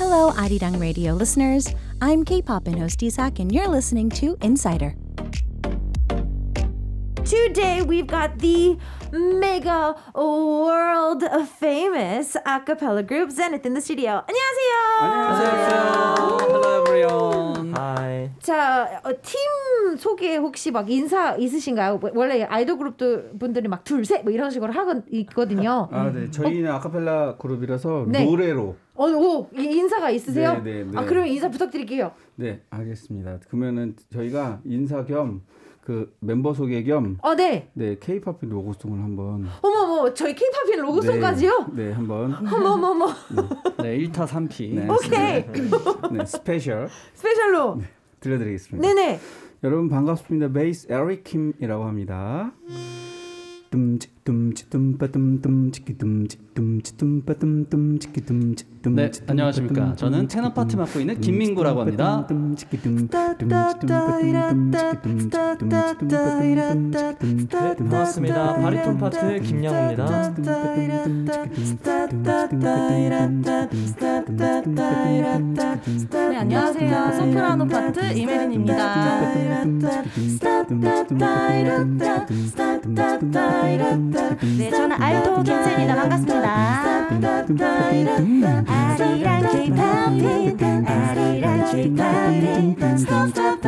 Hello, Arirang Radio listeners. I'm K-pop and host Isak, and you're listening to Insider. Today we've got the mega world famous a cappella group Zenith in the studio. 안녕하세요. Hello everyone. Hi. 자, 어, 팀 소개 혹시 막 인사 있으신가요? 원래 아이돌 그룹도 분들이 막 둘, 셋, 뭐 이런 식으로 하고 있거든요. 아, 네. 저희는 아카펠라 그룹이라서 네. 노래로. 어, 오, 이- 인사가 있으세요? 네, 네, 네. 아, 그러면 인사 부탁드릴게요. 네, 알겠습니다. 그러면은 저희가 인사 겸 그 멤버 소개 겸 어, 네. 네, K-팝 로고송을 한번 어머머, 저희 K-Poppin' 로고송까지요? 네, 네, 한번 어머머머. 네, 1타 3피. 네, 오케이. 네, 스페셜 스페셜로. 들려드리겠습니다. 네 네. 여러분 반갑습니다. 베이스 에릭 킴이라고 합니다. dum 네, 안녕하십니까. 저는 테너 파트 맡고 있는 김민구라고 합니다. 네, 반갑습니다. 바리톤 파트 김양호입니다. 네, 안녕하세요. 소프라노 파트 이혜린입니다. 네, 저는 알토 김세리다. 반갑습니다. 아리랑 K-팝인, 아리랑 K-팝인, 스톱 스톱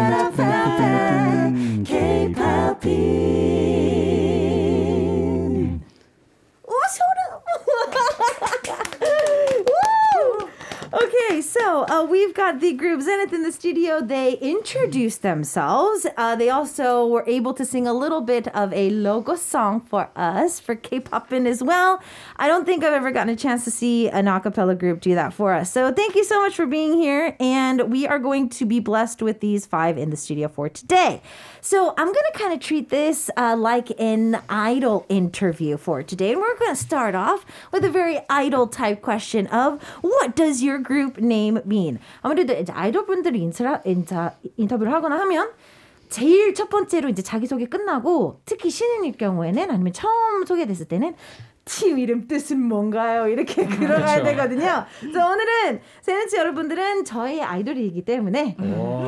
K-팝인. Okay, so uh, we've got the group Zenith in the studio. They introduced themselves. Uh, they also were able to sing a little bit of a logo song for us for K-Popin as well. I don't think I've ever gotten a chance to see an a cappella group do that for us. So thank you so much for being here. And we are going to be blessed with these five in the studio for today. So I'm going to kind of treat this uh, like an idol interview for today. And we're going to start off with a very idol type question of what does your group name mean? 아무래도 이제 아이돌 분들이 인사, 인사, 인터뷰를 하거나 하면 제일 첫 번째로 이제 자기소개 끝나고 특히 신인일 경우에는 아니면 처음 소개됐을 때는 팀 이름 뜻은 뭔가요? 이렇게 들어가야 되거든요. 그래서 오늘은 세렌치 여러분들은 저의 아이돌이기 때문에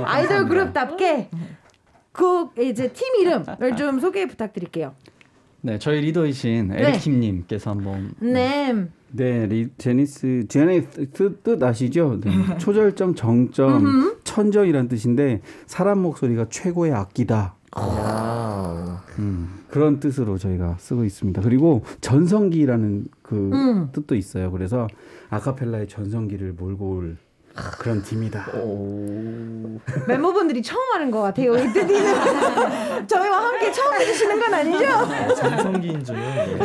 아이돌 그룹답게 그 이제 팀 이름을 좀 소개 부탁드릴게요. 네, 저희 리더이신 네. 에릭 킴님께서 한번 네. 네, 리, 제니스 제니스 뜻 아시죠? 네. 초절정, 정점, 천정이란 뜻인데 사람 목소리가 최고의 악기다. 음, 그런 뜻으로 저희가 쓰고 있습니다. 그리고 전성기라는 그 음. 뜻도 있어요. 그래서 아카펠라의 전성기를 몰고 올 그런 팀이다. 멤버분들이 처음 하는 것 같아요. 이 뜻이는 저희와 함께 처음 해주시는 건 아니죠? 전성기인 줄은 네.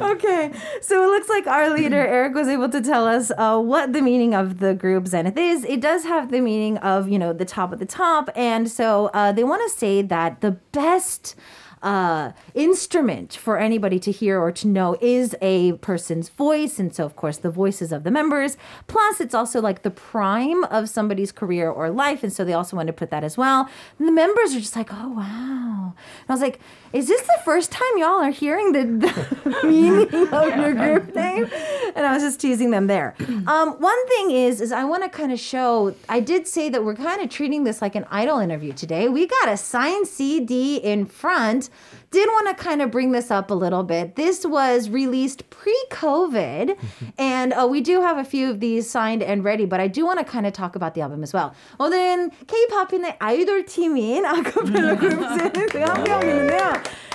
okay, so it looks like our leader Eric was able to tell us uh, what the meaning of the group Zenith is. It does have the meaning of you know the top of the top, and so uh, they want to say that the best. Uh, instrument for anybody to hear or to know is a person's voice. And so, of course, the voices of the members. Plus, it's also like the prime of somebody's career or life. And so, they also want to put that as well. And the members are just like, oh, wow. And I was like, is this the first time y'all are hearing the, the meaning of your group name? And I was just teasing them there. Um, one thing is, is I want to kind of show. I did say that we're kind of treating this like an idol interview today. We got a signed CD in front Did want to kind of bring this up a little bit. This was released pre-COVID, and uh, we do have a few of these signed and ready. But I do want to kind of talk about the album as well. 오늘은 K-팝인의 아이돌 팀인 아카펠라 그룹스가 함께하고 있는데요.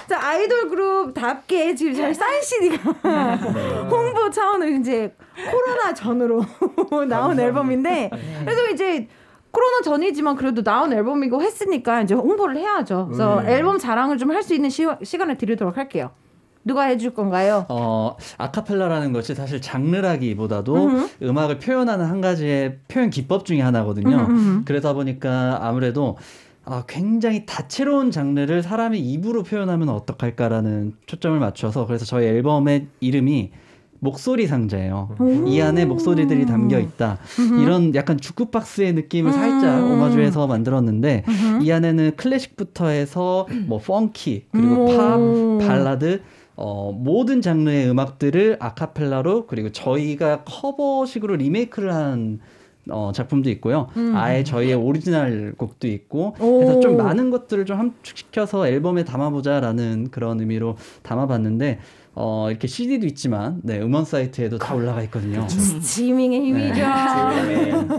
자, 아이돌 그룹답게 지금 저희 사인 CD가 홍보 차원으로 이제 코로나 전으로 나온 앨범인데 그래서 이제 코로나 전이지만 그래도 나온 앨범이고 했으니까 이제 홍보를 해야죠. 그래서 앨범 자랑을 좀 할 수 있는 시, 시간을 드리도록 할게요. 누가 해줄 건가요? 어, 아카펠라라는 것이 사실 장르라기보다도 음악을 표현하는 한 가지의 표현 기법 중에 하나거든요. 그러다 보니까 아무래도 아, 굉장히 다채로운 장르를 사람의 입으로 표현하면 어떡할까라는 초점을 맞춰서 그래서 저희 앨범의 이름이 목소리 상자예요. 이 안에 목소리들이 담겨 있다. 이런 약간 주크 박스의 느낌을 살짝 오마주해서 만들었는데 이 안에는 클래식부터 해서 뭐 펑키 그리고 팝, 발라드 어, 모든 장르의 음악들을 아카펠라로 그리고 저희가 커버식으로 리메이크를 한 어, 작품도 있고요. 아예 저희의 오리지널 곡도 있고 해서 좀 많은 것들을 좀 함축시켜서 앨범에 담아보자라는 그런 의미로 담아봤는데 어, 이렇게 CD도 있지만 네, 음원 사이트에도 다 올라가 있거든요. 스트리밍의 힘이죠.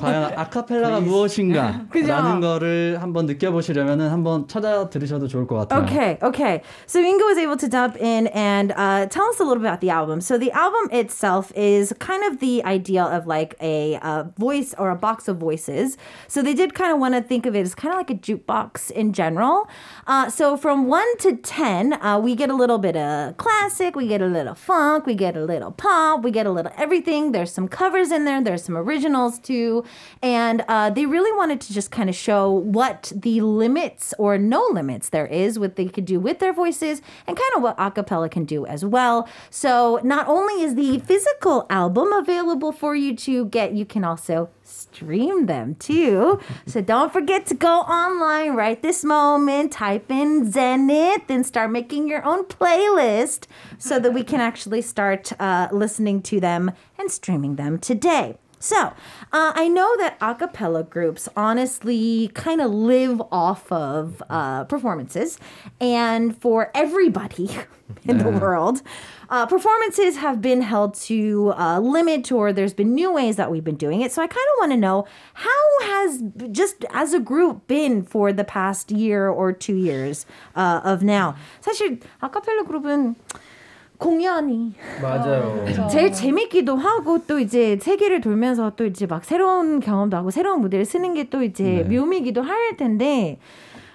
과연 아카펠라가 무엇인가 그죠? 라는 거를 한번 느껴보시려면 한번 찾아 들으셔도 좋을 것 같아요. Okay, okay. So Ingo was able to jump in and uh, tell us a little bit about the album. So the album itself is kind of the idea of like a uh, voice or a box of voices. So they did kind of want to think of it as kind of like a jukebox in general. Uh, so from one to ten, uh, we get a little bit of classic, we get a little funk, we get a little pop, we get a little everything. There's some covers in there, there's some originals too, and uh, they really wanted to just kind of show what the limits or no limits there is, what they could do with their voices, and kind of what acapella can do as well. So not only is the physical album available for you to get, you can also stream them too. So don't forget to go online right this moment, type in Zenith, and start making your own playlist so that we can actually start uh, listening to them and streaming them today. So, uh, I know that a cappella groups honestly kind of live off of uh, performances, and for everybody in the world, uh, performances have been held to uh, limit, or there's been new ways that we've been doing it. So, I kind of want to know how has just as a group been for the past year or two years uh, of now. 사실 아카펠라 그룹은 공연이 맞아요. 제일 재밌기도 하고 또 이제 세계를 돌면서 또 이제 막 새로운 경험도 하고 새로운 무대를 쓰는 게 또 이제 묘미기도 할 텐데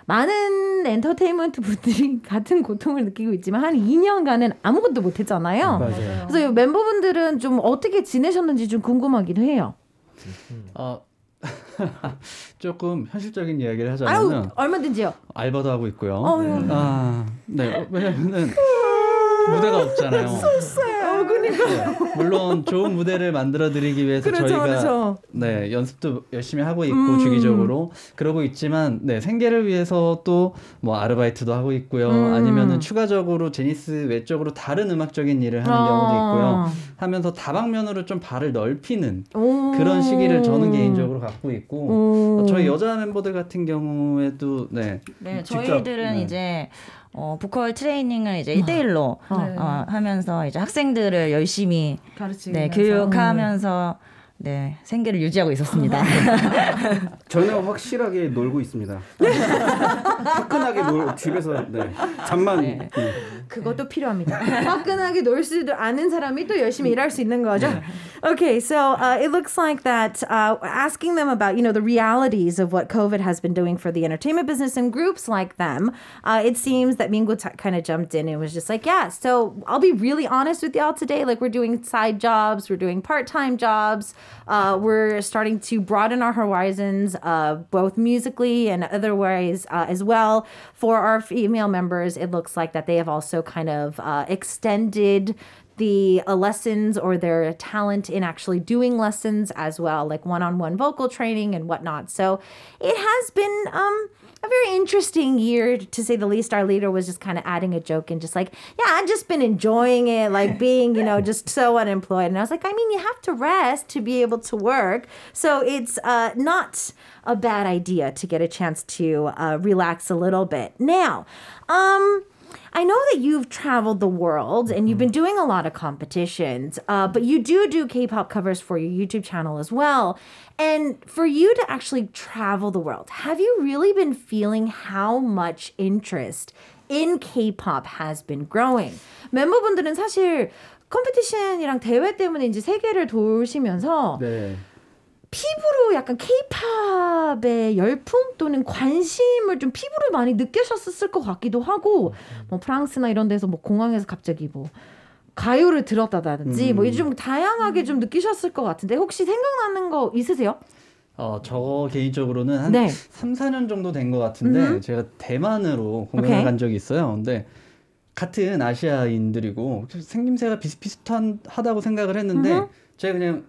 많은 엔터테인먼트 분들이 같은 고통을 느끼고 있지만 한 2년간은 아무것도 못 했잖아요. 맞아요. 그래서 이 멤버분들은 좀 어떻게 지내셨는지 좀 궁금하기도 해요. 어, 조금 현실적인 이야기를 아유, 하자면은 얼마든지요. 알바도 하고 있고요. 어, 예. 아, 네. 어, 왜냐면은 무대가 없잖아요. 어, 그니까. 네, 물론 좋은 무대를 만들어 드리기 위해서 그렇죠, 저희가 그렇죠. 네, 연습도 열심히 하고 있고 음. 주기적으로 그러고 있지만 네, 생계를 위해서 또 뭐 아르바이트도 하고 있고요. 음. 아니면은 추가적으로 제니스 외적으로 다른 음악적인 일을 하는 아. 경우도 있고요. 하면서 다방면으로 좀 발을 넓히는 오. 그런 시기를 저는 개인적으로 갖고 있고 오. 어, 저희 여자 멤버들 같은 경우에도 네, 네, 직접, 저희들은 네. 이제 어, 보컬 트레이닝을 이제 1대1로 어, 하면서 이제 학생들을 열심히 네, 교육하면서 네, 생계를 유지하고 있었습니다. 저는 확실하게 놀고 있습니다. 화끈하게 놀 집에서 네. 잠만 네. 그것도 필요합니다. 화끈하게 놀 수도 아는 사람이 또 열심히 일할 수 있는 거죠. Okay, so uh, it looks like that uh, asking them about you know the realities of what COVID has been doing for the entertainment business and groups like them, uh, it seems that Mingo t- kind of jumped in and was just like, yeah. So I'll be really honest with y'all today. Like we're doing side jobs, we're doing part time jobs. Uh, we're starting to broaden our horizons, uh, both musically and otherwise uh, as well. For our female members, it looks like that they have also kind of uh, extended the uh, lessons or their talent in actually doing lessons as well, like one-on-one vocal training and whatnot. So it has been um, a very interesting year to say the least. Our leader was just kind of adding a joke and just like, yeah, I've just been enjoying it, like being, you know, just so unemployed. And I was like, I mean, you have to rest to be able to work. So it's uh, not a bad idea to get a chance to uh, relax a little bit. Now, um, I know that you've traveled the world and you've been doing a lot of competitions, uh, but you do do K-pop covers for your YouTube channel as well. And for you to actually travel the world, have you really been feeling how much interest in K-pop has been growing? 멤버분들은 사실 컴피티션이랑 대회 때문에 이제 세계를 도시면서 네. 피부로 약간 케이팝의 열풍 또는 관심을 좀 피부로 많이 느끼셨을 것 같기도 하고 뭐 프랑스나 이런 데서 뭐 공항에서 갑자기 뭐 가요를 들었다든지 뭐좀 다양하게 좀 느끼셨을 것 같은데 혹시 생각나는 거 있으세요? 어, 저 개인적으로는 한 네. 3, 4년 정도 된 것 같은데 음흠. 제가 대만으로 공연을. 간 적이 있어요. 근데 같은 아시아인들이고 생김새가 비슷비슷한 하다고 생각을 했는데 음흠. 제가 그냥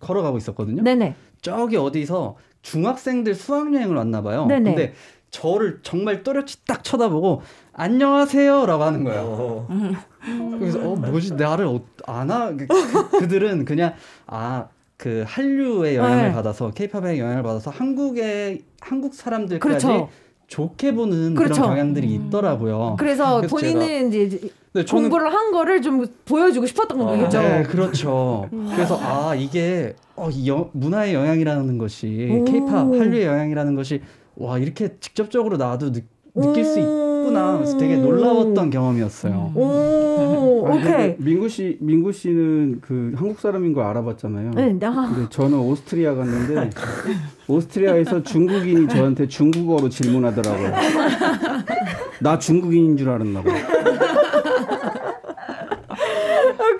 걸어가고 있었거든요. 네네. 저기 어디서 중학생들 수학여행을 왔나 봐요. 네네. 근데 저를 정말 또렷이 딱 쳐다보고 안녕하세요라고 하는 거예요. 어, 그래서 어 뭐지 나를 어, 아나 그, 그들은 그냥 아그 한류의 영향을 네. 받아서 케이팝의 영향을 받아서 한국의 한국 사람들까지 그렇죠. 좋게 보는 그렇죠. 그런 경향들이 있더라고요. 그래서 그래서 본인은 이제 네, 저는- 공부를 한 거를 좀 보여주고 싶었던 거겠죠. 네, 그렇죠. 그래서 아 이게 어, 이 영- 문화의 영향이라는 것이 오. 케이팝 한류의 영향이라는 것이 와 이렇게 직접적으로 나도 느, 느낄 수 있구나. 그래서 되게 놀라웠던 경험이었어요. 오, 아니, 근데 오케이. 민구 씨, 민구 씨는 그 한국 사람인 걸 알아봤잖아요. 네, 아, 근데 저는 오스트리아 갔는데 오스트리아에서 중국인이 저한테 중국어로 질문하더라고요. 나 중국인인 줄 알았나 봐.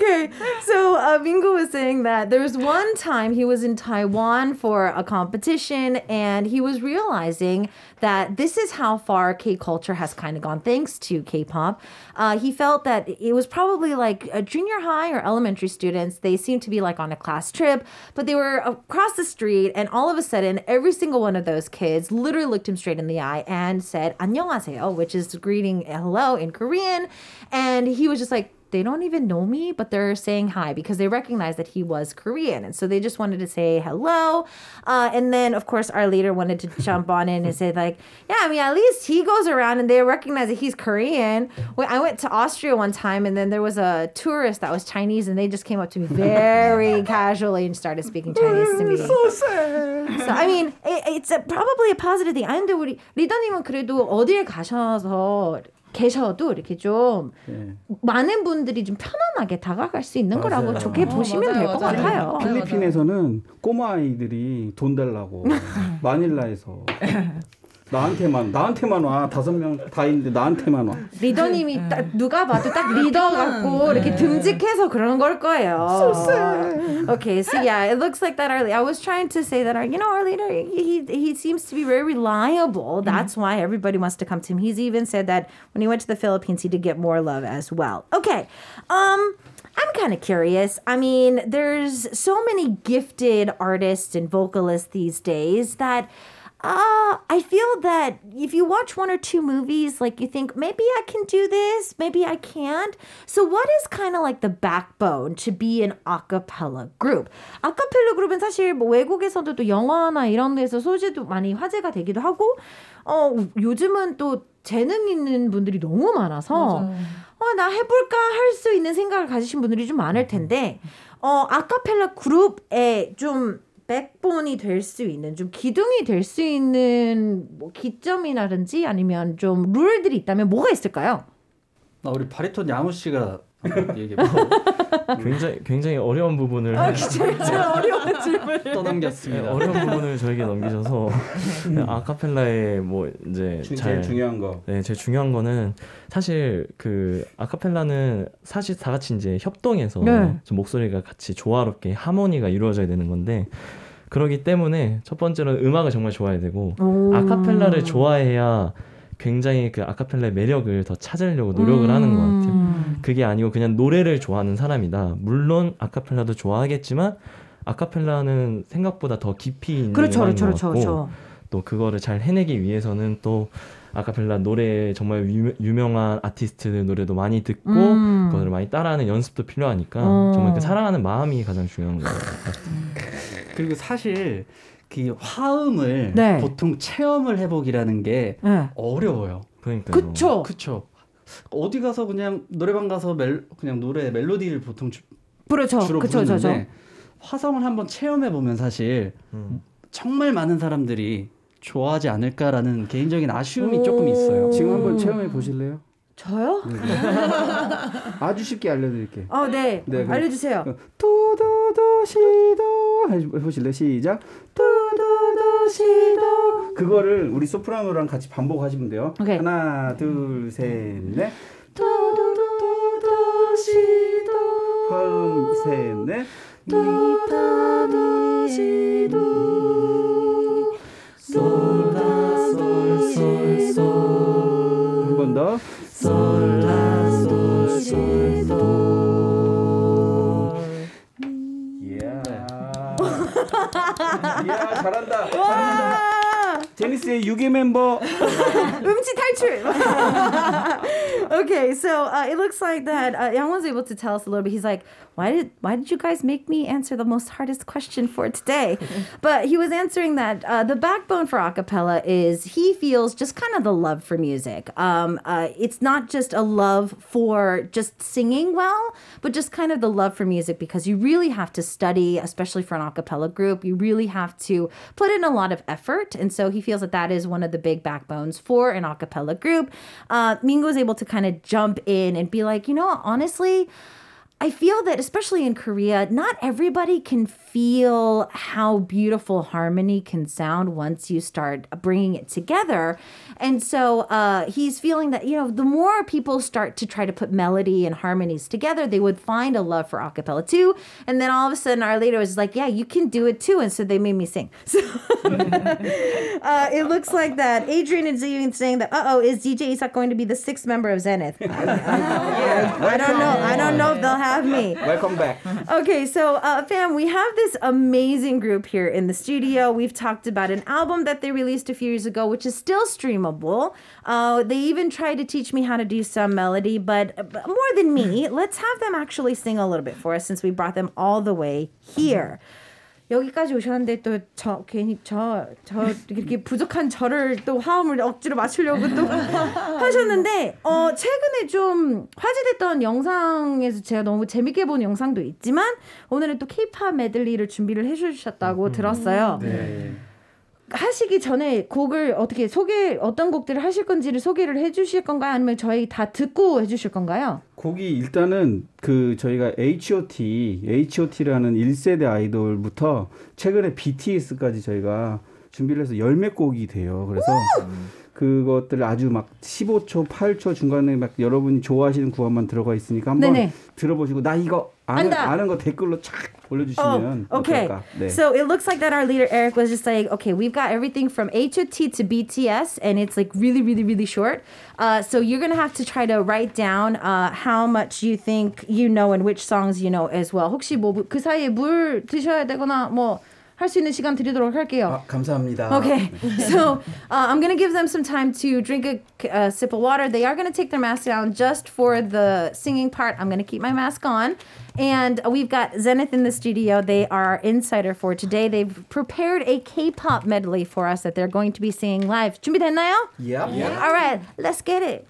okay. So uh, Mingo was saying that there was one time he was in Taiwan for a competition and he was realizing that this is how far K culture has kind of gone thanks to K pop. Uh, he felt that it was probably like a junior high or elementary students. They seemed to be like on a class trip, but they were across the street and all of a sudden every single one of those kids literally looked him straight in the eye and said 안녕하세요, which is greeting hello in Korean. And he was just like, they don't even know me, but they're saying hi because they recognize that he was Korean. And so they just wanted to say hello. Uh, and then, of course, our leader wanted to jump on in and say, like, yeah, I mean, at least he goes around and they recognize that he's Korean. When I went to Austria one time and then there was a tourist that was Chinese and they just came up to me very casually and started speaking Chinese to me. So sad. So, I mean, it, it's a, probably a positive thing. 아, 근데 우리 리더님은 그래도 어딜 가셔서 계셔도 이렇게 좀 예. 많은 분들이 좀 편안하게 다가갈 수 있는 거라고 맞아요. 좋게 어, 보시면 될 것. 같아요. 필리핀에서는 꼬마 아이들이 돈 달라고 마닐라에서 나한테만 나한테만 와 다섯 명 다 있는데 나한테만 와. 리더님이 딱 누가 봐도 딱 리더 같고 이렇게 듬직해서 그런 걸 거예요. So sad. Okay, so yeah, it looks like that. Our I was trying to say that our you know our leader he he seems to be very reliable. That's why everybody wants to come to him. He's even said that when he went to the Philippines, he did get more love as well. Okay, um. I'm kind of curious. I mean, there's so many gifted artists and vocalists these days that uh, I feel that if you watch one or two movies, like you think, maybe I can do this, maybe I can't. So, what is kind of like the backbone to be an a cappella group? a cappella 그룹은 사실 뭐 외국에서도 또 영화나 이런 데서 소재도 많이 화제가 되기도 하고, 어, 요즘은 또 재능 있는 분들이 너무 많아서, 어, 나 해볼까 할 수 있는 생각을 가지신 분들이 좀 많을 텐데, 어, 아카펠라 그룹에 좀 백본이 될 수 있는 좀 기둥이 될 수 있는 뭐 기점이라든지 아니면 좀 룰들이 있다면 뭐가 있을까요? 아, 우리 바리톤 야무 씨가 얘기해 봐. 굉장히 굉장히 어려운 부분을 어려운 질문. 네, 떠넘겼습니다. 어려운 부분을 저에게 넘기셔서 아카펠라의 뭐 이제 주- 잘 제일 중요한 거. 네, 제일 중요한 거는 사실 그 아카펠라는 사실 다 같이 이제 협동해서 네. 좀 목소리가 같이 조화롭게 하모니가 이루어져야 되는 건데 그러기 때문에 첫 번째로는 음악을 정말 좋아해야 되고 오. 아카펠라를 좋아해야 굉장히 그 아카펠라의 매력을 더 찾으려고 노력을 하는 것 같아요. 음. 그게 아니고 그냥 노래를 좋아하는 사람이다. 물론 아카펠라도 좋아하겠지만 아카펠라는 생각보다 더 깊이 있는 그렇죠, 그렇죠, 것 그렇죠, 같고 그렇죠. 또 그거를 잘 해내기 위해서는 또 아카펠라 노래 정말 유, 유명한 아티스트들 노래도 많이 듣고 음. 그거를 많이 따라하는 연습도 필요하니까 어. 정말 그 사랑하는 마음이 가장 중요한 것 같아요. 그리고 사실 그 화음을 네. 보통 체험을 해보기라는 게 네. 어려워요. 그러니까 그쵸. 그쵸. 어디 가서 그냥 노래방 가서 멜 그냥 노래 멜로디를 보통 주, 그렇죠. 주로 그쵸, 부르는데 그쵸. 화성을 한번 체험해 보면 사실 음. 정말 많은 사람들이 좋아하지 않을까라는 개인적인 아쉬움이 조금 있어요. 지금 한번 체험해 보실래요? 저요? 아주 쉽게 알려드릴게요. 어, 네. 네, 알려주세요. 도도도시도 해보실래요? 시작. 도 도도시도 그거를 우리 소프라노랑 같이 반복하시면 돼요. 오케이. 하나, 둘, 셋, 넷. 도도도시도 화음 셋, 넷. 한 이야. 이야, 잘한다. 제니스의 6위 멤버. 음치 탈출. okay, so uh, it looks like that uh, Yang was able to tell us a little bit. He's like, why did why did you guys make me answer the most hardest question for today? but he was answering that uh, the backbone for acapella is he feels just kind of the love for music. Um, uh, it's not just a love for just singing well, but just kind of the love for music because you really have to study, especially for an acapella group. You really have to put in a lot of effort, and so he feels that that is one of the big backbones for an a acapella group. Uh, Mingo is able to kind of jump in and be like, you know, honestly. I feel that, especially in Korea, not everybody can feel how beautiful harmony can sound once you start bringing it together. And so uh, he's feeling that, you know, the more people start to try to put melody and harmonies together, they would find a love for acapella too. And then all of a sudden, our leader was like, yeah, you can do it too. And so they made me sing. So uh, it looks like that. Adrian is even saying that, uh oh, is DJ Isak going to be the sixth member of Zenith? I, I, I don't know. I don't know if they'll have me. Welcome back. Okay, so uh, fam, we have this amazing group here in the studio. We've talked about an album that they released a few years ago, which is still streamable. Uh, they even tried to teach me how to do some melody, but uh, more than me, let's have them actually sing a little bit for us since we brought them all the way here. 여기까지 오셨는데 또 저 괜히 저 저 이렇게 부족한 저를 또 화음을 억지로 맞추려고 또 하셨는데 어 최근에 좀 화제됐던 영상에서 제가 너무 재밌게 본 영상도 있지만 오늘은 또 케이팝 메들리를 준비를 해주셨다고 들었어요. 네. 하시기 전에 곡을 어떻게 소개 어떤 곡들을 하실 건지를 소개를 해주실 건가요? 아니면 저희 다 듣고 해주실 건가요? 곡이 일단은 그 저희가 H.O.T. H.O.T라는 1세대 아이돌부터 최근에 BTS까지 저희가 준비를 해서 열몇 곡이 돼요. 그래서 그것들 아주 막 15초, 8초 중간에 막 여러분이 좋아하시는 구간만 들어가 있으니까 한번 네네. 들어보시고 나 이거 아는, 안다. 아는 거 댓글로 촥 올려주시면 Oh, okay. 어떨까? 네. So it looks like that our leader Eric was just like, okay, we've got everything from H to T to BTS, and it's like really, really, really short. Uh, so you're gonna have to try to write down uh, how much you think you know and which songs you know as well. 혹시 뭐 그 사이에 물 드셔야 되거나 뭐. 할 수 있는 시간 드리도록 할게요. 아, 감사합니다. Okay, so uh, I'm gonna give them some time to drink a uh, sip of water. They are gonna take their mask down just for the singing part. I'm gonna keep my mask on, and we've got Zenith in the studio. They are our insider for today. They've prepared a K-pop medley for us that they're going to be singing live. 준비됐나요? Yep. All right, let's get it.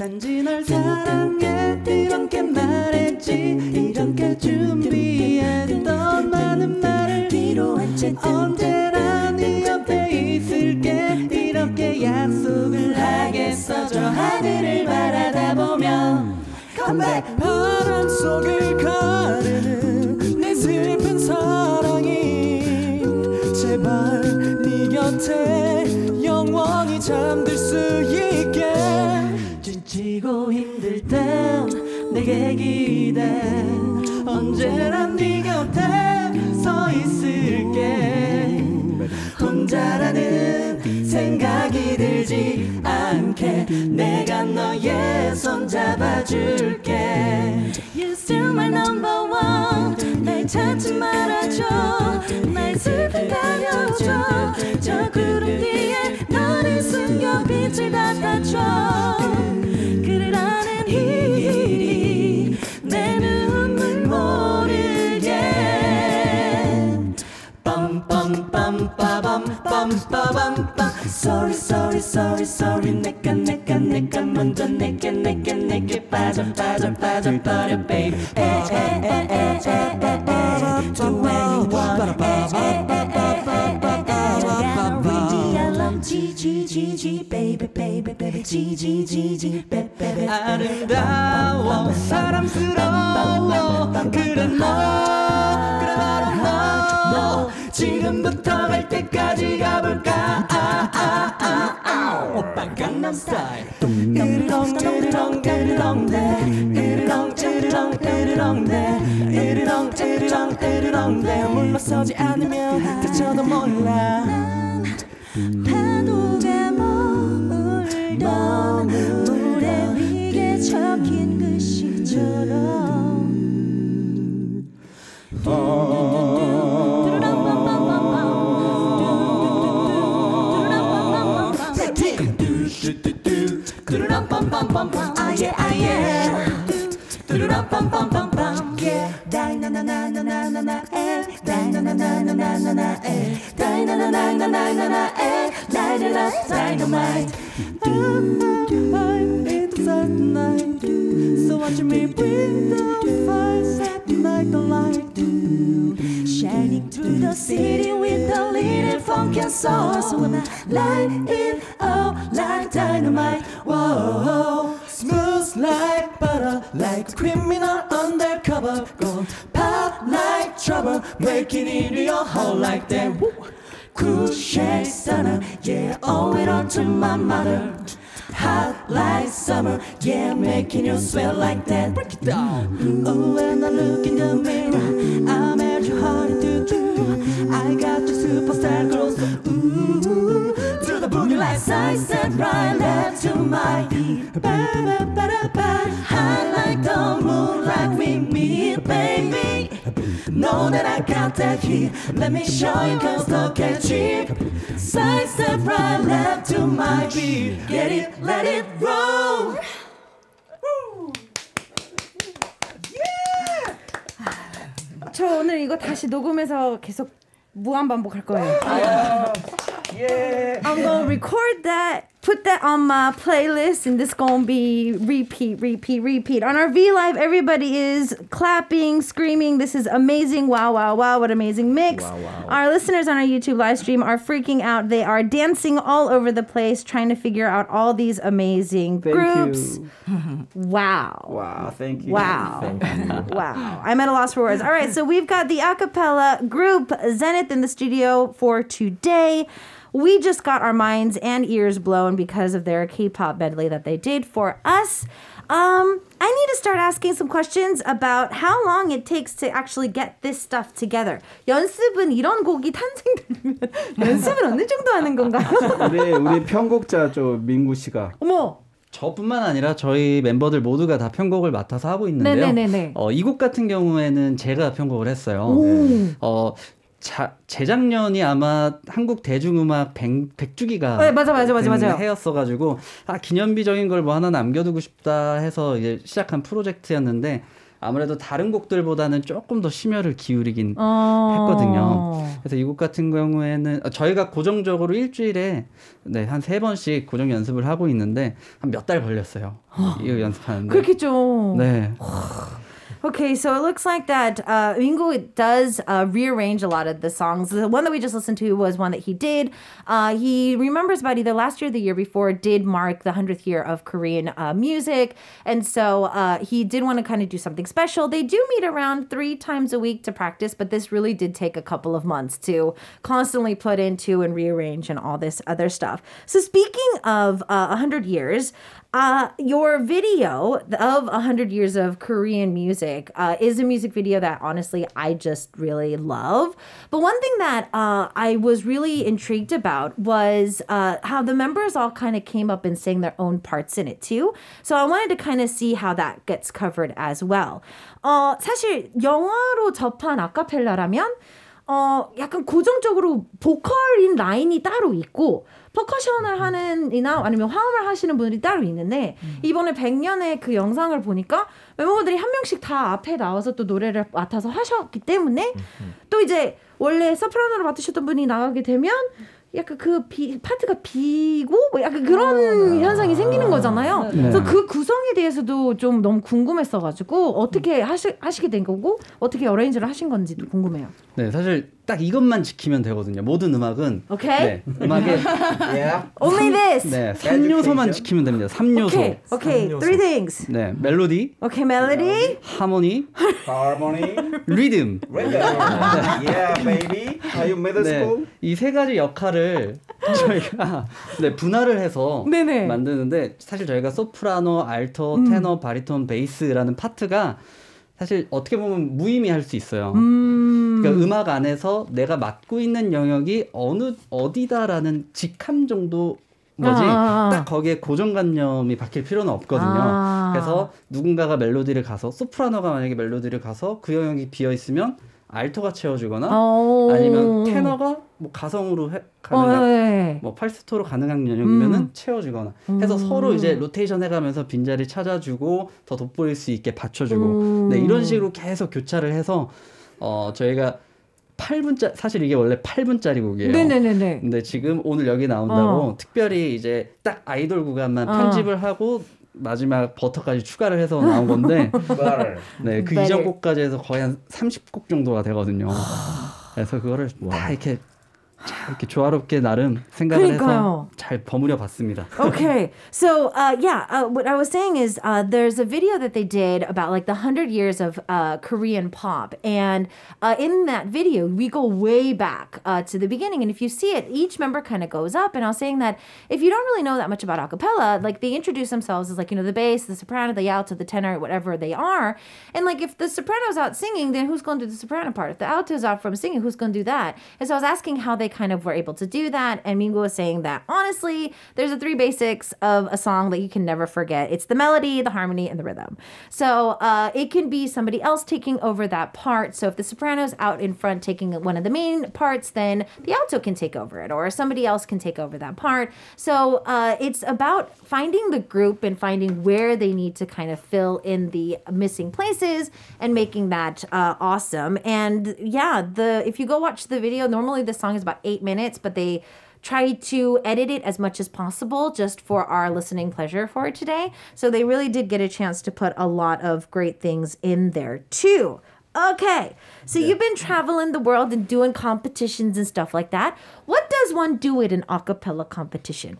단지 널 사랑해 이렇게 말했지. 이렇게 준비했던 많은 말을 언제나 네 옆에 있을게. 이렇게 약속을 하겠어. 저 하늘을 바라다 보면 Come back 언제나 네 곁에 서 있을게. 혼자라는 생각이 들지 않게 내가 너의 손 잡아줄게. You still my number one. 날 찾지 말아줘. 날 슬픈 가려줘. 저 구름 뒤에 너를 숨겨 빛을 갖다줘 Sorry sorry sorry sorry. 내가 내가 내가 먼저 내게 내게 내게 빠져 빠져 빠져 버려 baby. 에에에에에에에 The way you want 지지지지 baby baby baby. 지지지지 baby baby. 아름다워 사랑스러워. 그래 너 그래 바로 너. 지금부터 갈 때까지 가볼까? 아. 강남 스타일 으르렁 으르렁 으르렁 대 으르렁 으르렁 으르렁 대 으르렁 으르렁 으르렁 대 물러서지 않으 na na na na na na na na na na na na na na na na na na na na. So watch me bring the light. Shining through the city with the leading funk and soul. So when I light like dynamite, whoa, smooth like butter, like a criminal undercover, pop trouble, breaking into your heart like that. Woo. Cool shade stunner, yeah, owe it all to my mother. Hot like summer, yeah, making you sweat like that. Break it down. Oh, when I look in the mirror, I'm at your heart to do. I got your superstar girls, ooh, to the booty like side step right left to my beat. Ba, ba, ba, da, ba. High like the moon, like we meet, baby. Know that I got that heat. Let me show you, cause look at cheap. Side step right left to my beat. Get it, let it roll. 저 오늘 이거 다시 녹음해서 계속 무한 반복할 거예요. I'm gonna record that, put that on my playlist, and this gonna be repeat, repeat, repeat. On our V Live, everybody is clapping, screaming. This is amazing! Wow, wow, wow! What amazing mix! Our listeners on our YouTube live stream are freaking out. They are dancing all over the place, trying to figure out all these amazing Thank groups. you. Wow. Wow, thank you. Wow. wow. I'm at a loss for words. All right, so we've got the a cappella group Zenith in the studio for today. We just got our minds and ears blown because of their K-pop medley that they did for us. Um, I need to start asking some questions about how long it takes to actually get this stuff together. 연습은 이런 곡이 탄생되면 연습은 어느 정도 하는 건가요? 우리 우리 편곡자죠 민구 씨가 어머. 저뿐만 아니라 저희 멤버들 모두가 다 편곡을 맡아서 하고 있는데요. 네네네네. 어, 이 곡 같은 경우에는 제가 편곡을 했어요. 오. 어, 자, 재작년이 아마 한국 대중음악 100, 100주기가 네, 맞아, 맞아, 맞아, 맞아요. 해였어 가지고 아 기념비적인 걸 뭐 하나 남겨두고 싶다 해서 이제 시작한 프로젝트였는데 아무래도 다른 곡들보다는 조금 더 심혈을 기울이긴 어. 했거든요. 그래서 이 곡 같은 경우에는 어, 저희가 고정적으로 일주일에 네, 한 세 번씩 고정 연습을 하고 있는데 한 몇 달 걸렸어요. 이거 연습하는데. 그렇겠죠. 네. Okay, so it looks like that uh, Ingo does uh, rearrange a lot of the songs. The one that we just listened to was one that he did. Uh, he remembers about either last year or the year before did mark the 100th year of Korean uh, music. And so uh, he did want to kind of do something special. They do meet around three times a week to practice, but this really did take a couple of months to constantly put into and rearrange and all this other stuff. So speaking of uh, 100 years, uh, your video of 100 years of Korean music uh, is a music video that honestly I just really love. But one thing that uh, I was really intrigued about was uh, how the members all kind of came up and sang their own parts in it too. So I wanted to kind of see how that gets covered as well. 어, 사실 영화로 접한 아카펠라라면 어, 약간 고정적으로 보컬인 라인이 따로 있고 퍼커션을 하는 이나 아니면 화음을 하시는 분들이 따로 있는데 이번에 100년의 그 영상을 보니까 멤버들이 한 명씩 다 앞에 나와서 또 노래를 맡아서 하셨기 때문에 또 이제 원래 소프라노를 맡으셨던 분이 나가게 되면 약간 그 비, 파트가 비고 뭐 약간 그런 현상이 생기는 거잖아요. 그래서 그 구성에 대해서도 좀 너무 궁금했어가지고 어떻게 하시, 하시게 된 거고 어떻게 arrange를 하신 건지도 궁금해요. 네, 사실 딱 이것만 지키면 되거든요. 모든 음악은 오케이. 네, 음악의 Only this. 네, 3요소만 지키면 됩니다. 3요소. Okay. Okay. Three things. 네, 멜로디, Okay, melody. 하모니, Harmony, 리듬. yeah, baby. Are you middle 네, school? 이세 가지 역할을 저희가 네, 분할을 해서 네네. 만드는데 사실 저희가 소프라노, 알토, 테너, 바리톤, 베이스라는 파트가 사실 어떻게 보면 무의미할 수 있어요. 그러니까 음악 안에서 내가 맡고 있는 영역이 어느 어디다라는 직함 정도 거지 아. 딱 거기에 고정관념이 박힐 필요는 없거든요. 아. 그래서 누군가가 멜로디를 가서 소프라노가 만약에 멜로디를 가서 그 영역이 비어 있으면 알토가 채워주거나 오. 아니면 테너가 뭐 가성으로 해, 어, 가능한 네. 뭐 팔스토로 가능한 영역이면은 음. 채워주거나 해서 서로 이제 로테이션 해가면서 빈자리 찾아주고 더 돋보일 수 있게 받쳐주고 음. 네, 이런 식으로 계속 교차를 해서 어 저희가 8분짜 사실 이게 원래 8분짜리 곡이에요. 네네네네. 근데 지금 오늘 여기 나온다고 어. 특별히 이제 딱 아이돌 구간만 어. 편집을 하고 마지막 버터까지 추가를 해서 나온 건데 네, 그 Butter. 이전 곡까지 해서 거의 한 30곡 정도가 되거든요. 그래서 그거를 다 이렇게 잘 이렇게 조화롭게 나름 생각을 그러니까요. 해서 잘 버무려 봤습니다. okay so uh, yeah uh, what i was saying is uh, there's a video that they did about like the 100 years of uh, korean pop and uh, in that video we go way back uh, to the beginning and if you see it each member kind of goes up and i was saying that if you don't really know that much about acapella like they introduce themselves as like you know the bass the soprano the alto the tenor whatever they are and like if the soprano's out singing then who's going to do the soprano part if the alto's out from singing who's going to do that and so i was asking how they kind of were able to do that. And mingo was saying that honestly there's the three basics of a song that you can never forget. It's the melody the harmony and the rhythm. So uh, it can be somebody else taking over that part. So if the soprano's out in front taking one of the main parts then the alto can take over it or somebody else can take over that part. So uh, it's about finding the group and finding where they need to kind of fill in the missing places and making that uh, awesome. And yeah the if you go watch the video normally the song is about eight minutes but they try to edit it as much as possible just for our listening pleasure for it today. So they really did get a chance to put a lot of great things in there too. Okay, so you've been traveling the world and doing competitions and stuff like that. What does one do at an acapella competition?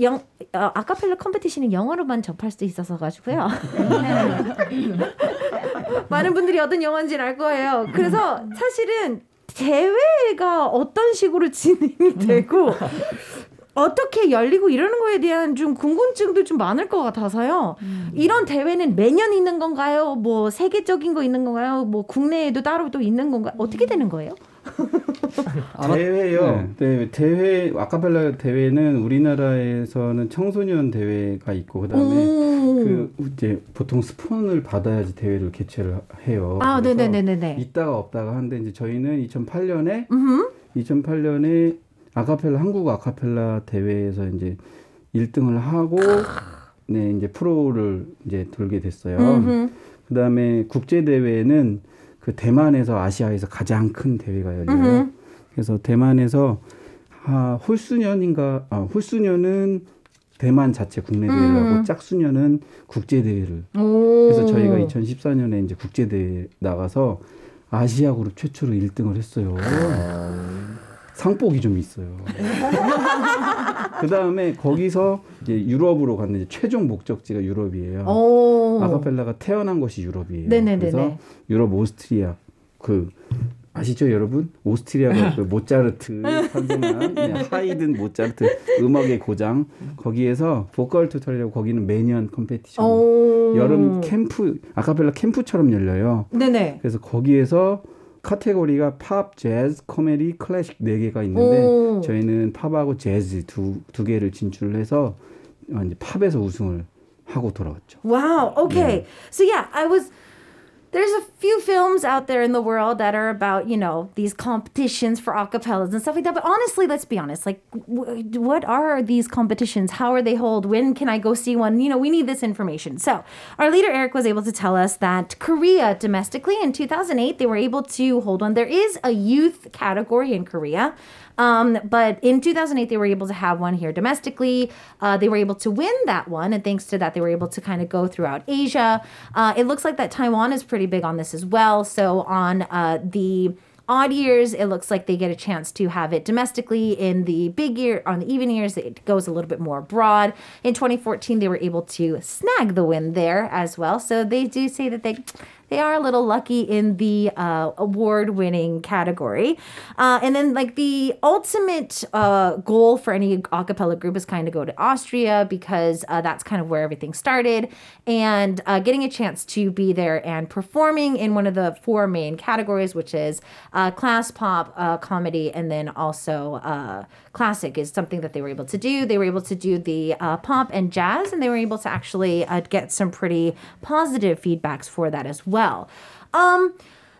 영, 어, 아카펠라 컴피티션은 영어로만 접할 수 있어서 가지고요. 많은 분들이 어떤 영화인지는 알 거예요. 그래서 사실은 대회가 어떤 식으로 진행이 되고 어떻게 열리고 이러는 거에 대한 좀 궁금증도 좀 많을 것 같아서요. 이런 대회는 매년 있는 건가요? 뭐 세계적인 거 있는 건가요? 뭐 국내에도 따로 또 있는 건가요? 어떻게 되는 거예요? 대회요. 네. 대회 아카펠라 대회는 우리나라에서는 청소년 대회가 있고 그다음에 오. 그 이제 보통 스폰을 받아야지 대회를 개최를 해요. 아, 그래서 네네네네네. 있다가 없다가 하는데 이제 저희는 2008년에 2008년에 아카펠라 한국 아카펠라 대회에서 이제 1등을 하고 네 이제 프로를 이제 돌게 됐어요. 그다음에 국제 대회는 그 대만에서 아시아에서 가장 큰 대회가 열려요. 그래서 대만에서 아, 홀수년인가 아, 홀수년은 대만 자체 국내 대회를 하고 짝수년은 국제 대회를. 그래서 저희가 2014년에 이제 국제 대회 나가서 아시아 그룹 최초로 1등을 했어요. 상복이 좀 있어요. 그 다음에 거기서 이제 유럽으로 갔는데 최종 목적지가 유럽이에요. 오. 아카펠라가 태어난 곳이 유럽이에요. 네네네네. 그래서 유럽 오스트리아 그 아시죠 여러분? 오스트리아가 그 모차르트 탄생한 네, 하이든 모차르트 음악의 고장 거기에서 Vokal Total 거기는 매년 competition 오. 여름 캠프 아카펠라 캠프처럼 열려요. 네네. 그래서 거기에서 카테고리가 팝, 재즈, 코미디, 클래식 네 개가 있는데 오. 저희는 팝하고 재즈 두, 두 개를 진출을 해서 어, 이제 팝에서 우승을 하고 돌아왔죠. Wow. Okay. So yeah, I was. There's a few films out there in the world that are about, you know, these competitions for acapellas and stuff like that. But honestly, let's be honest. Like, w- what are these competitions? How are they held? When can I go see one? You know, we need this information. So, our leader Eric was able to tell us that Korea domestically in 2008 they were able to hold one. There is a youth category in Korea. Um, but in 2008, they were able to have one here domestically. Uh, they were able to win that one, and thanks to that, they were able to kind of go throughout Asia. Uh, it looks like that Taiwan is pretty big on this as well. So on uh, the odd years, it looks like they get a chance to have it domestically. In the big year, on the even years, it goes a little bit more abroad. In 2014, they were able to snag the win there as well. So they do say that they they are a little lucky in the uh, award-winning category. Uh, and then like the ultimate uh, goal for any a cappella group is kind of go to Austria because uh, that's kind of where everything started, and uh, getting a chance to be there and performing in one of the four main categories, which is uh, class pop, comedy, and then also classic, is something that they were able to do. They were able to do the pop and jazz, and they were able to actually get some pretty positive feedbacks for that as well. Um,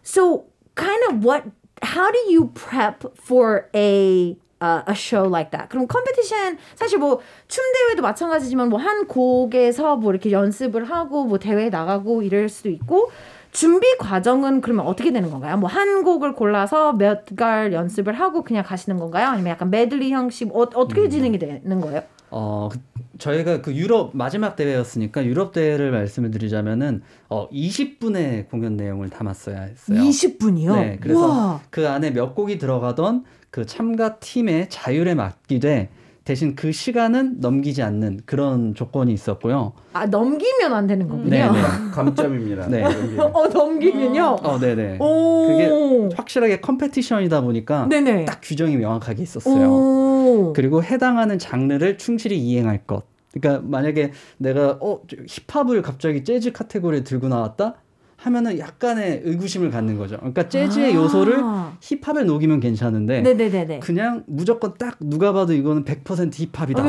so kind of what how do you prep for a uh, a show like that. 그럼 컴피티션 사실 뭐 춤 대회도 마찬가지지만 뭐 한 곡에서 뭐 이렇게 연습을 하고 뭐 대회 나가고 이럴 수도 있고 준비 과정은 그러면 어떻게 되는 건가요? 뭐 한 곡을 골라서 몇 갈 연습을 하고 그냥 가시는 건가요? 아니면 약간 메들리 형식 어, 어떻게 진행이 되는 거예요? 어, 그- 저희가 그 유럽 마지막 대회였으니까 유럽 대회를 말씀을 드리자면은 어 20분의 공연 내용을 담았어야 했어요. 20분이요? 네, 그래서 와. 그 안에 몇 곡이 들어가던 그 참가 팀의 자율에 맡기되 대신 그 시간은 넘기지 않는 그런 조건이 있었고요. 아 넘기면 안 되는 거군요. 네, 네. 감점입니다. 네. 어 넘기면요. 어, 네, 네. 오. 그게 확실하게 컴페티션이다 보니까 네네. 딱 규정이 명확하게 있었어요. 오. 그리고 해당하는 장르를 충실히 이행할 것. 그러니까 만약에 내가 어저 힙합을 갑자기 재즈 카테고리에 들고 나왔다 하면은 약간의 의구심을 갖는 거죠. 그러니까 재즈의 아. 요소를 힙합에 녹이면 괜찮은데 네네네네. 그냥 무조건 딱 누가 봐도 이거는 100% 힙합이다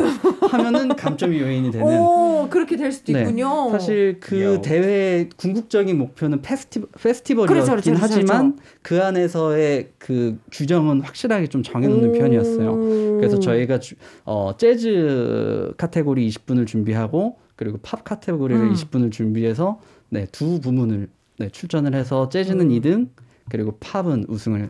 하면은 감점이 요인이 되는 오 그렇게 될 수도 네. 있군요. 사실 그 야오. 대회의 궁극적인 목표는 페스티, 페스티벌이었긴 그렇죠, 그렇죠, 그렇죠, 하지만 그 안에서의 그 규정은 확실하게 좀 정해놓는 오. 편이었어요. 그래서 저희가 주- 어, 재즈 카테고리 20분을 준비하고 그리고 팝 카테고리를 음. 20분을 준비해서 네, 두 부문을 네, 출전을 해서 재즈는 음. 2등 그리고 팝은 우승을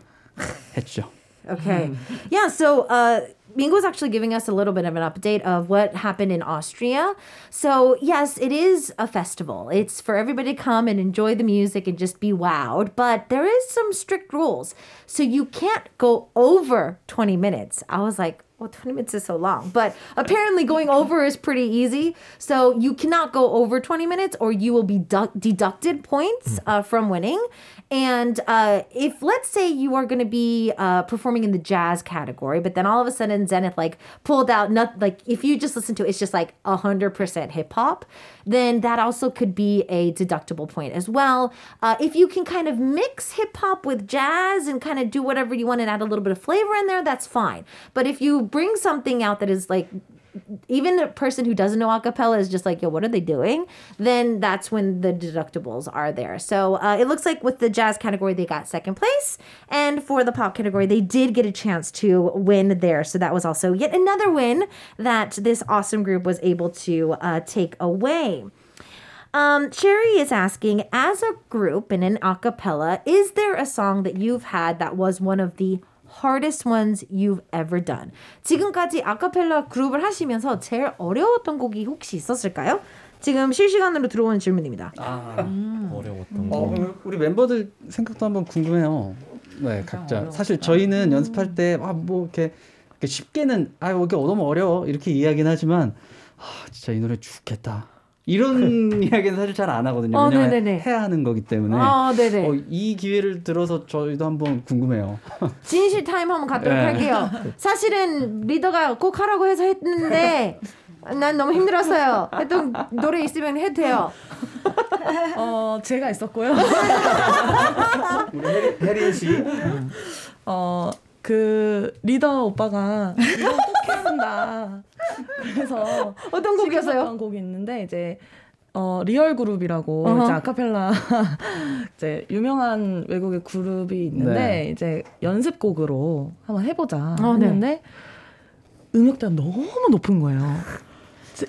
했죠. Okay. Yeah, so uh Mingo's actually giving us a little bit of an update of what happened in Austria. So, yes, it is a festival. It's for everybody to come and enjoy the music and just be wowed, but there is some strict rules. So, you can't go over 20 minutes. I was like, well, 20 minutes is so long. But apparently, going over is pretty easy. So, you cannot go over 20 minutes or you will be du- deducted points uh, from winning. And uh, if let's say you are going to be uh, performing in the jazz category, but then all of a sudden Zenith like pulled out not like if you just listen to it, it's just like hundred percent hip hop, then that also could be a deductible point as well. Uh, if you can kind of mix hip hop with jazz and kind of do whatever you want and add a little bit of flavor in there, that's fine. But if you bring something out that is like even a person who doesn't know acapella is just like, yo, what are they doing? Then that's when the deductibles are there. So uh, it looks like with the jazz category, they got second place. And for the pop category, they did get a chance to win there. So that was also yet another win that this awesome group was able to uh, take away. Um, Sherry is asking, as a group in an acapella, is there a song that you've had that was one of the hardest ones you've ever done? 지금까지 아카펠라 그룹을 하시면서 제일 어려웠던 곡이 혹시 있었을까요? 지금 실시간으로 들어오는 질문입니다. 아, 어려웠던 어, 거. 우리 멤버들 생각도 한번 궁금해요. 네, 각자. 사실 저희는 연습할 때, 아, 뭐, 이렇게, 이렇게 쉽게는, 아, 이게 너무 어려워. 이렇게 이야기는 하지만, 아, 진짜 이 노래 죽겠다. 이런 이야기는 사실 잘 안 하거든요. 어, 왜냐면 네네네. 해야 하는 거기 때문에. 아, 네네. 어, 이 기회를 들어서 저희도 한번 궁금해요. 진실 타임 한번 갖도록 네. 할게요. 사실은 리더가 꼭 하라고 해서 했는데 난 너무 힘들었어요. 했던 노래 있으면 해도 돼요. 어, 제가 있었고요. 우리 혜린, 혜린 씨. 어, 그 리더 오빠가 이건 꼭 해야 된다. 그래서 어떤 곡이었어요? 시켰던 곡이 있는데 이제 어, Real Group이라고 어허. 이제 아카펠라 이제 유명한 외국의 그룹이 있는데 네. 이제 연습곡으로 한번 해보자 어, 네. 했는데 음역대가 너무 높은 거예요.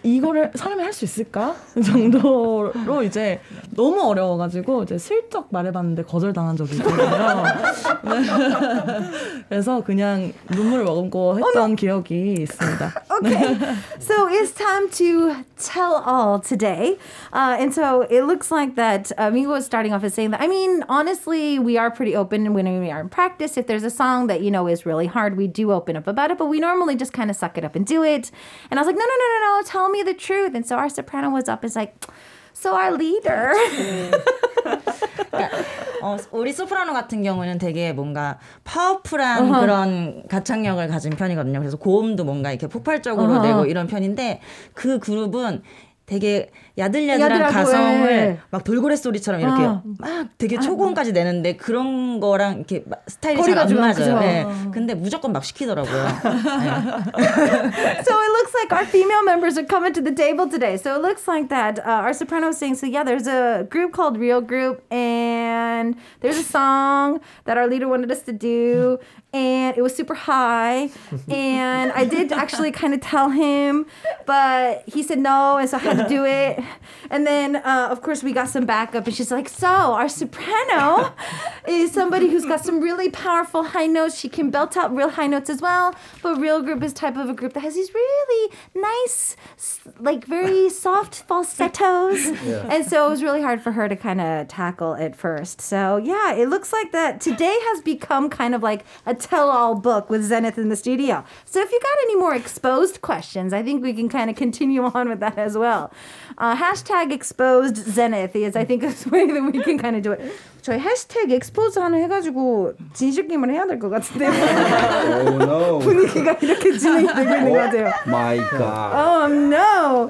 이거를 사람이 할 수 있을까 정도로 이제 너무 어려워가지고 이제 슬쩍 말해봤는데 거절당한 적이 있거든요. 네. 그래서 그냥 눈물을 머금고 했던 기억이 있습니다. Okay. so it's time to tell all today. Uh, and so it looks like that uh, Mingo is starting off as saying that, I mean, honestly, we are pretty open when we are in practice. If there's a song that, you know, is really hard, we do open up about it, but we normally just kind of suck it up and do it. And I was like, no, no, no, no, no, tell me the truth. And so our soprano was up, is like, so our leader. 어, 우리 소프라노 같은 경우는 되게 뭔가 파워풀한 그런 가창력을 가진 편이거든요. 그래서 고음도 뭔가 이렇게 폭발적으로 어허. 내고 이런 편인데 그 그룹은 되게 야들야들한 야들하고, 가성을 예. 막 돌고래 소리처럼 이렇게 어. 막 되게 초고음까지 내는데 그런 거랑 이렇게 막 스타일이 잘안좀 맞아요. 네. 근데 무조건 막 시키더라고요. so it looks like our female members are coming to the table today. So it looks like that uh, our soprano saying, so yeah, there's a group called Real Group, and there's a song that our leader wanted us to do, and it was super high. And I did actually kind of tell him, but he said no, and so I had to do it. And then, uh, of course, we got some backup, and she's like, "So our soprano is somebody who's got some really powerful high notes. She can belt out real high notes as well. But real group is type of a group that has these really nice, like very soft falsettos, and so it was really hard for her to kind of tackle at first. So yeah, it looks like that today has become kind of like a tell-all book with Zenith in the studio. So if you got any more exposed questions, I think we can kind of continue on with that as well. Uh, hashtag exposed Zenith is I think is a way that we can kind of do it. 저희 해시태그 expose 하나 해가지고 진실 게임을 해야 될 것 같은데 Oh no. 분위기가 이렇게 진행되고 있는 것 같아요. My God. Oh no.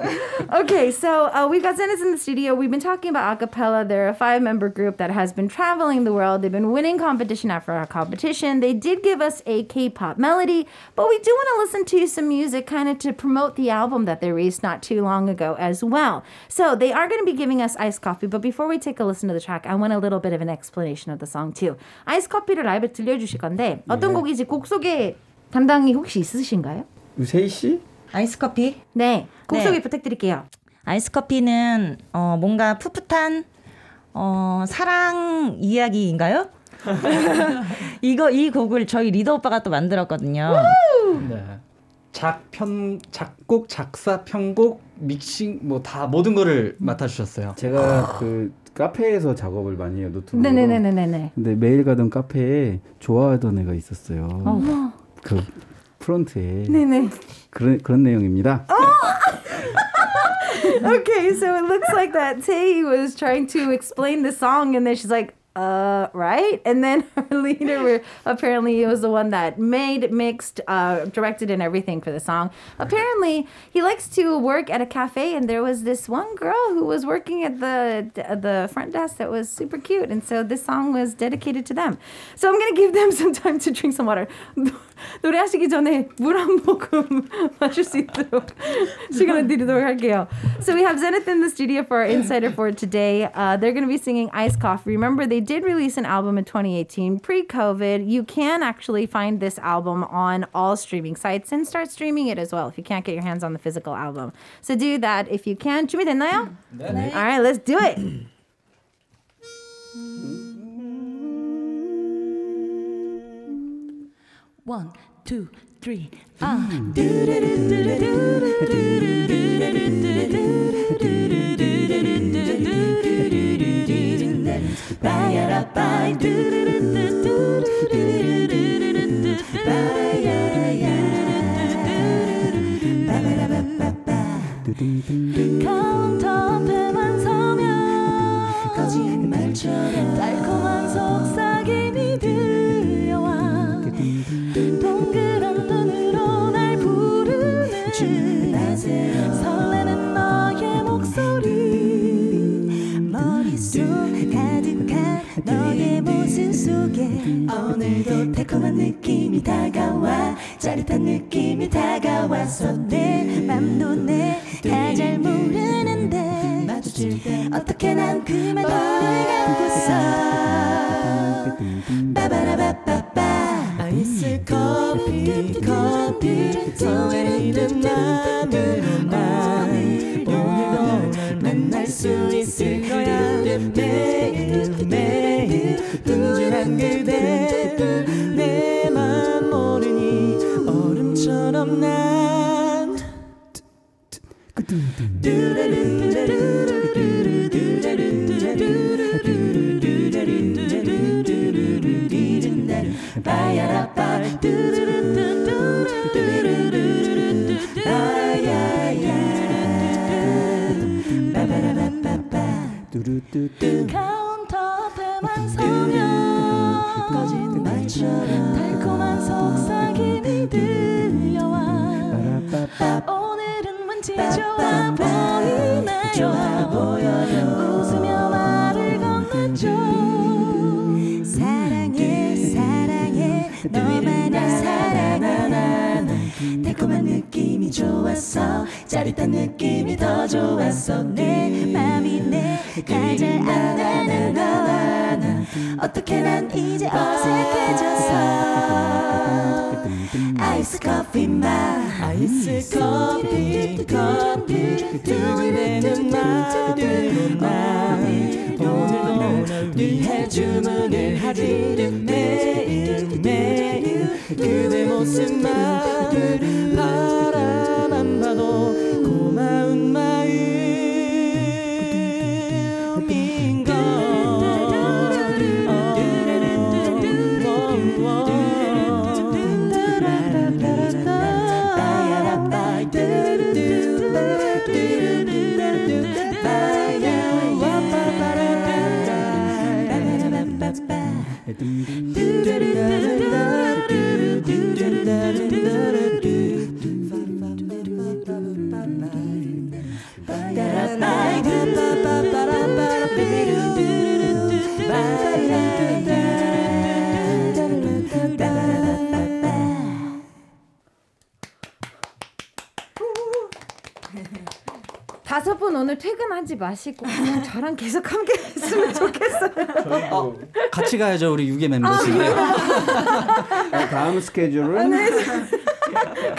Okay, so uh, we got Zenith in the studio. We've been talking about acapella. They're a five member group that has been traveling the world. They've been winning competition after competition. They did give us a K pop melody, but we do want to listen to some music kind of to promote the album that they released not too long ago as well. So they are going to be giving us iced coffee, but before we take a listen to the track, I want a little bit of an explanation of the song too. 아이스 커피를 라이브 들려주실 건데 어떤 곡인지 곡 소개 담당이 혹시 있으신가요? 유세희 씨? 아이스 커피. 네, 곡 네. 소개 부탁드릴게요. 아이스 커피는 어, 뭔가 풋풋한 어, 사랑 이야기인가요? 이거 이 곡을 저희 리더 오빠가 또 만들었거든요. 네. 작편 작곡 작사 편곡 믹싱 뭐 다 모든 거를 맡아 주셨어요. 제가 그 카페에서 작업을 많이 해요 노트북으로. 네네네네네. 근데 매일 가던 카페에 좋아하던 애가 있었어요. 그 프론트에 네네. 그런 그런 내용입니다. Okay, so it looks like that Tae was trying to explain the song, and then she's like, uh, right? And then her leader were, apparently was the one that made, mixed, uh, directed, and everything for the song. Apparently, he likes to work at a cafe, and there was this one girl who was working at the the front desk that was super cute, and so this song was dedicated to them. So I'm gonna give them some time to drink some water. 노래하시기 전에 물 한 모금 마실 수 있도록 시간을 드리도록 할게요. So we have Zenith in the studio for our insider for today. Uh, they're going to be singing Ice Coffee. Remember, they did release an album in 2018, pre-COVID. You can actually find this album on all streaming sites and start streaming it as well if you can't get your hands on the physical album. So do that if you can. 준비됐나요? 네. All right, let's do it. One, two, three. 아. 카운터 앞에만 서면 거짓말처럼 달콤한 속삭임이 들려와 동그란 눈으로 날 부르는 너 너의 모습 속에 오늘도 달콤한 느낌이 다가와 짜릿한 느낌이 다가와서 내 맘도 내가 잘 모르는데 마주칠 때 어떻게 난 그만 갖고서 빠바라바빠빠 아이스 커피 커피 설레는 마음으로만 오늘도 날 만날 수 있을 매일 푸근한 그대 내 맘 모르니 얼음처럼 난 카운터 앞에만 서면 거짓말처럼 달콤한 속삭임이 들려와. 오늘은 왠지 좋아 보이나요 웃으며 말을 건네줘 사랑해 사랑해 너만을 사랑하는 달콤한 느낌이 기분이 좋았어 짜릿한 느낌이 더 좋았어 내 맘이 내가 잘 안다는 이제 어색해졌어 아이스 커피 맛 아이스 커피 커피 마음으로 나 오늘도 널 위해 주문을 하지 매일 매일 그대 모습만 바라만 봐도 고마운 마음 다섯 분 오늘 퇴근하지 마시고 그냥 저랑 계속 함께 했으면 좋겠어요. 같이 가야죠 우리 유괴 멤버십. 어, 다음 스케줄은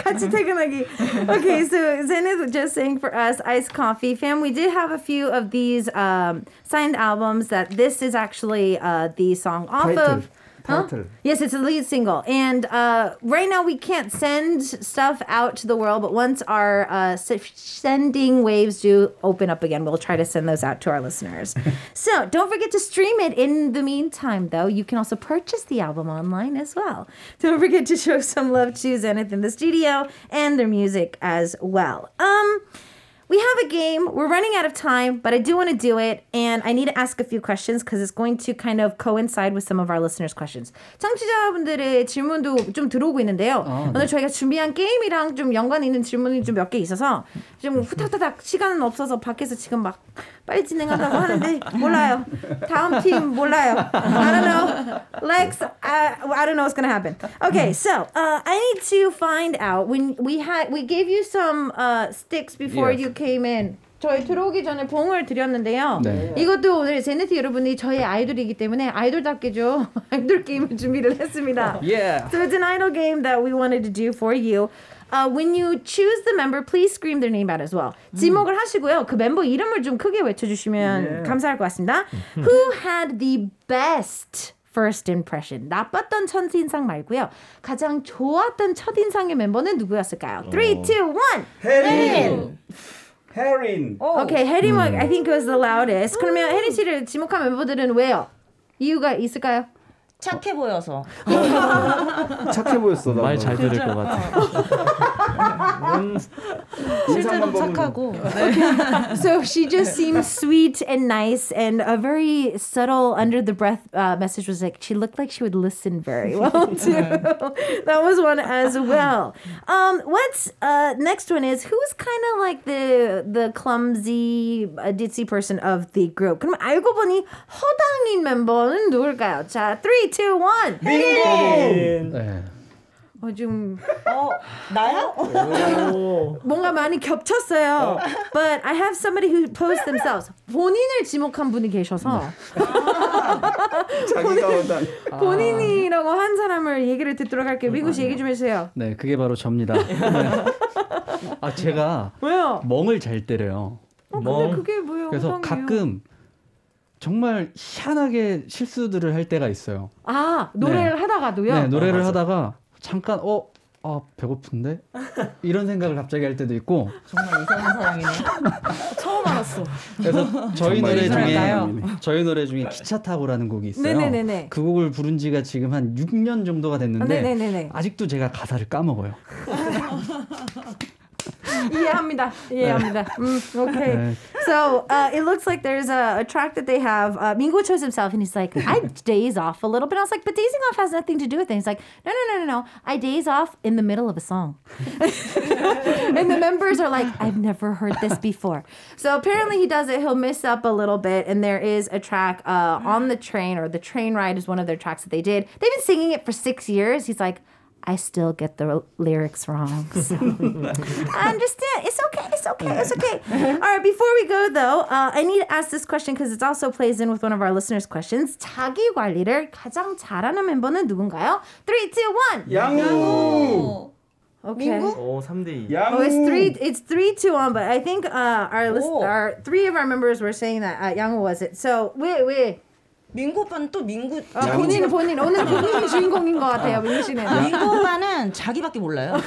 같이 퇴근하기. Okay, so Zenith just saying for us, Iced Coffee fam, we did have a few of these um, signed albums that this is actually uh, the song off 타이 Huh? Yes, it's a lead single. And uh, right now we can't send stuff out to the world, but once our uh, sending waves do open up again, we'll try to send those out to our listeners. so don't forget to stream it in the meantime, though. You can also purchase the album online as well. Don't forget to show some love to Zenith in the studio and their music as well. Um, we have a game. We're running out of time, but I do want to do it, and I need to ask a few questions because it's going to kind of coincide with some of our listeners' questions. 청취자분들의 질문도 좀 들어오고 있는데요. 오늘 저희가 준비한 게임이랑 좀 연관 있는 질문이 좀 몇 개 있어서 좀 후딱후딱 시간은 없어서 밖에서 지금 막 빨리 진행하려고 하는데 몰라요. 다음 팀 몰라요. I don't know. Lex, I, I don't know what's gonna happen. Okay, so uh, I need to find out when we had we gave you some uh, sticks before Yes. you came In. 저희 들어오기 전에 봉을 드렸는데요. 네. 이것도 오늘 제네티 여러분이 저희 아이돌이기 때문에 아이돌답게 좀 아이돌 게임을 준비를 했습니다. Yeah. So it's an idol game that we wanted to do for you. Uh, when you choose the member, please scream their name out as well. 지목을 하시고요. 그 멤버 이름을 좀 크게 외쳐주시면 감사할 것 같습니다. Who had the best first impression? 나빴던 첫 인상 말고요. 가장 좋았던 첫 인상의 멤버는 누구였을까요? 3, 2, 1. 해린. 해린. 오케이, 해리 뭐 I think was the loudest. 그러면 해리 씨를 지목한 멤버들은 왜요? 이유가 있을까요? 착해 보여서. 착해 보였어. 나. 말잘 들을 것 같아. 실제로 착하고 So she just seemed sweet and nice, and a very subtle under the breath uh, message was like she looked like she would listen very well too. that was one as well. Um, what's uh next one is who's kind of like the the clumsy uh, ditzy person of the group. 그럼 알고 보니 허당인 멤버는 누굴까요? 자, 3, 2, 1. 네. 어, 좀 어, 나야? 뭔가 많이 겹쳤어요. But I have somebody who posed themselves. 본인을 지목한 분이 계셔서 자기가 원한. 본인이라고 한 사람을 얘기를 듣도록 할게요. 민구 씨 얘기 좀 해주세요. 네, 그게 바로 접니다. 네. 아 제가 왜요? 멍을 잘 때려요. 어, 근데 멍. 그게 뭐예요? 그래서 이상해요. 가끔 정말 희한하게 실수들을 할 때가 있어요. 아 노래를 하다가도요. 네, 노래를 하다가 잠깐 어, 아 배고픈데 이런 생각을 갑자기 할 때도 있고. 정말 이상한 사람이네. 처음 알았어. 그래서 저희 노래 중에? 저희 노래 중에 기차 타고라는 곡이 있어요. 네네네네. 그 곡을 부른 지가 지금 한 6년 정도가 됐는데 네네네네. 아직도 제가 가사를 까먹어요. 이해합니다. 이해합니다. 음, okay. 네. So uh, it looks like there's a, a track that they have. Uh, Mingo chose himself, and he's like, I daze off a little bit. I was like, but dazing off has nothing to do with it. He's like, no, no, no, no, no. I daze off in the middle of a song. and the members are like, I've never heard this before. So apparently he does it. He'll miss up a little bit, and there is a track uh, on the train, or the train ride is one of their tracks that they did. They've been singing it for six years. He's like, I still get the lyrics wrong. So. I understand. It's okay. It's okay. It's okay. All right. Before we go though, uh, I need to ask this question because it also plays in with one of our listeners' questions. 자기 관리를 가장 잘하는 멤버는 누군가요? 3, 2, 1. 양우. Okay. 오 3대 2. 양우. Oh, it's three. It's three to one. But I think uh, our list, Oh. our three of our members were saying that uh, Yang was it. So wait, wait. 민구 오빠는 또 민구 어, 본인 본인 오늘 본인이 주인공인 것 같아요, 민규 씨는. 민구 오빠는 자기밖에 몰라요.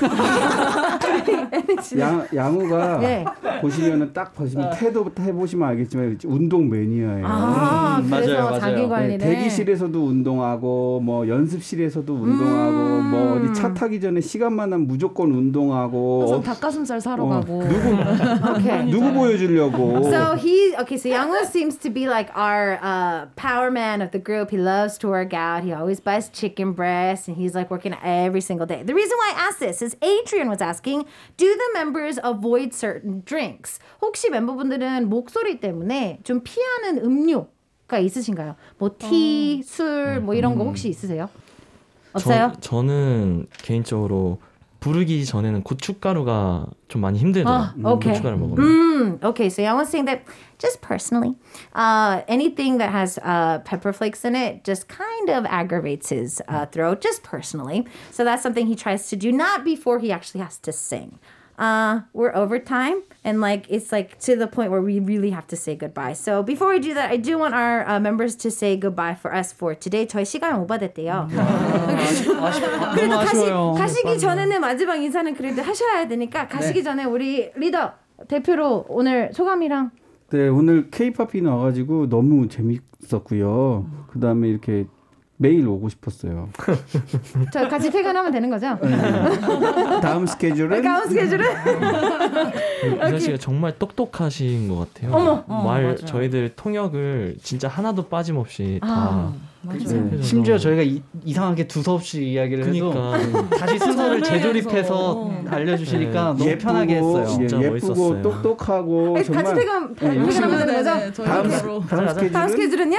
양, 양우가 네. 보시면은 딱 보시면 태도부터 해보시면 알겠지만 운동 매니아예요. 아, 음, 그래서 맞아요, 맞아요. 자기 네, 관리를. 대기실에서도 운동하고 뭐 연습실에서도 운동하고 음. 뭐 어디 차 타기 전에 시간만 나면 무조건 운동하고 항상 어, 닭가슴살 사러 어, 가고. 누구 Okay. 누구 보여주려고 So he okay. So Youngwoo seems to be like our uh, power man of the group. He loves to work out. He always buys chicken breast, and he's like working every single day. The reason why I asked this is Adrian was asking, do the members avoid certain drinks? 혹시 멤버분들은 목소리 때문에 좀 피하는 음료가 있으신가요? 뭐 티, 술, 뭐 이런 거 혹시 있으세요? 없어요? 저, 저는 개인적으로 부르기 전에는 고춧가루가 좀 많이 힘들더라고요. 아, 오케이. 고춧가루 먹으면. Mm, okay, so I was saying that just personally, uh, anything that has uh, pepper flakes in it just kind of aggravates his uh, throat, just personally. So that's something he tries to do, not before he actually has to sing. Uh, we're over time, and like it's like to the point where we really have to say goodbye. So before we do that, I do want our uh, members to say goodbye for us for today. 저희 시간 오버됐대요. 그래도 가시. 가시기 전에는 마지막 인사는 그래도 하셔야 되니까 가시기 네. 전에 우리 리더 대표로 오늘 소감이랑 네 오늘 케이팝이 나와가지고 너무 재밌었고요. 그 다음에 이렇게 매일 오고 싶었어요. 저 같이 퇴근하면 되는 거죠? 다음 스케줄은 다음 스케줄은 이사 씨가 정말 똑똑하신 것 같아요. 어머. 말 맞아요. 저희들 통역을 진짜 하나도 빠짐없이 다 아, 해줘서. 심지어 저희가 이, 이상하게 두서없이 이야기를 해도 그러니까 다시 순서를 설명해서. 재조립해서 알려주시니까 네. 너무 편하게 했어요. 진짜 예, 예쁘고 멋있었어요. 똑똑하고 같이 정말 퇴근 네, 퇴근하면 되는 거죠? 네네, 저희 다음 바로. 다음 스케줄은 다음 스케줄은요?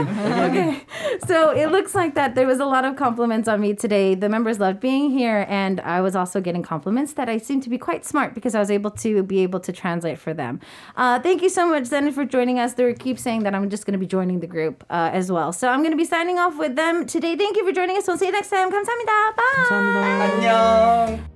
Okay. So it looks like that there was a lot of compliments on me today. The members loved being here, and I was also getting compliments that I seem to be quite smart because I was able to be able to translate for them. Uh, thank you so much, Zen, for joining us. They keep saying that I'm just going to be joining the group uh, as well. So I'm going to be signing off with them today. Thank you for joining us. We'll see you next time. 감사합니다. Bye. 안녕.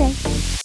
Wednesday.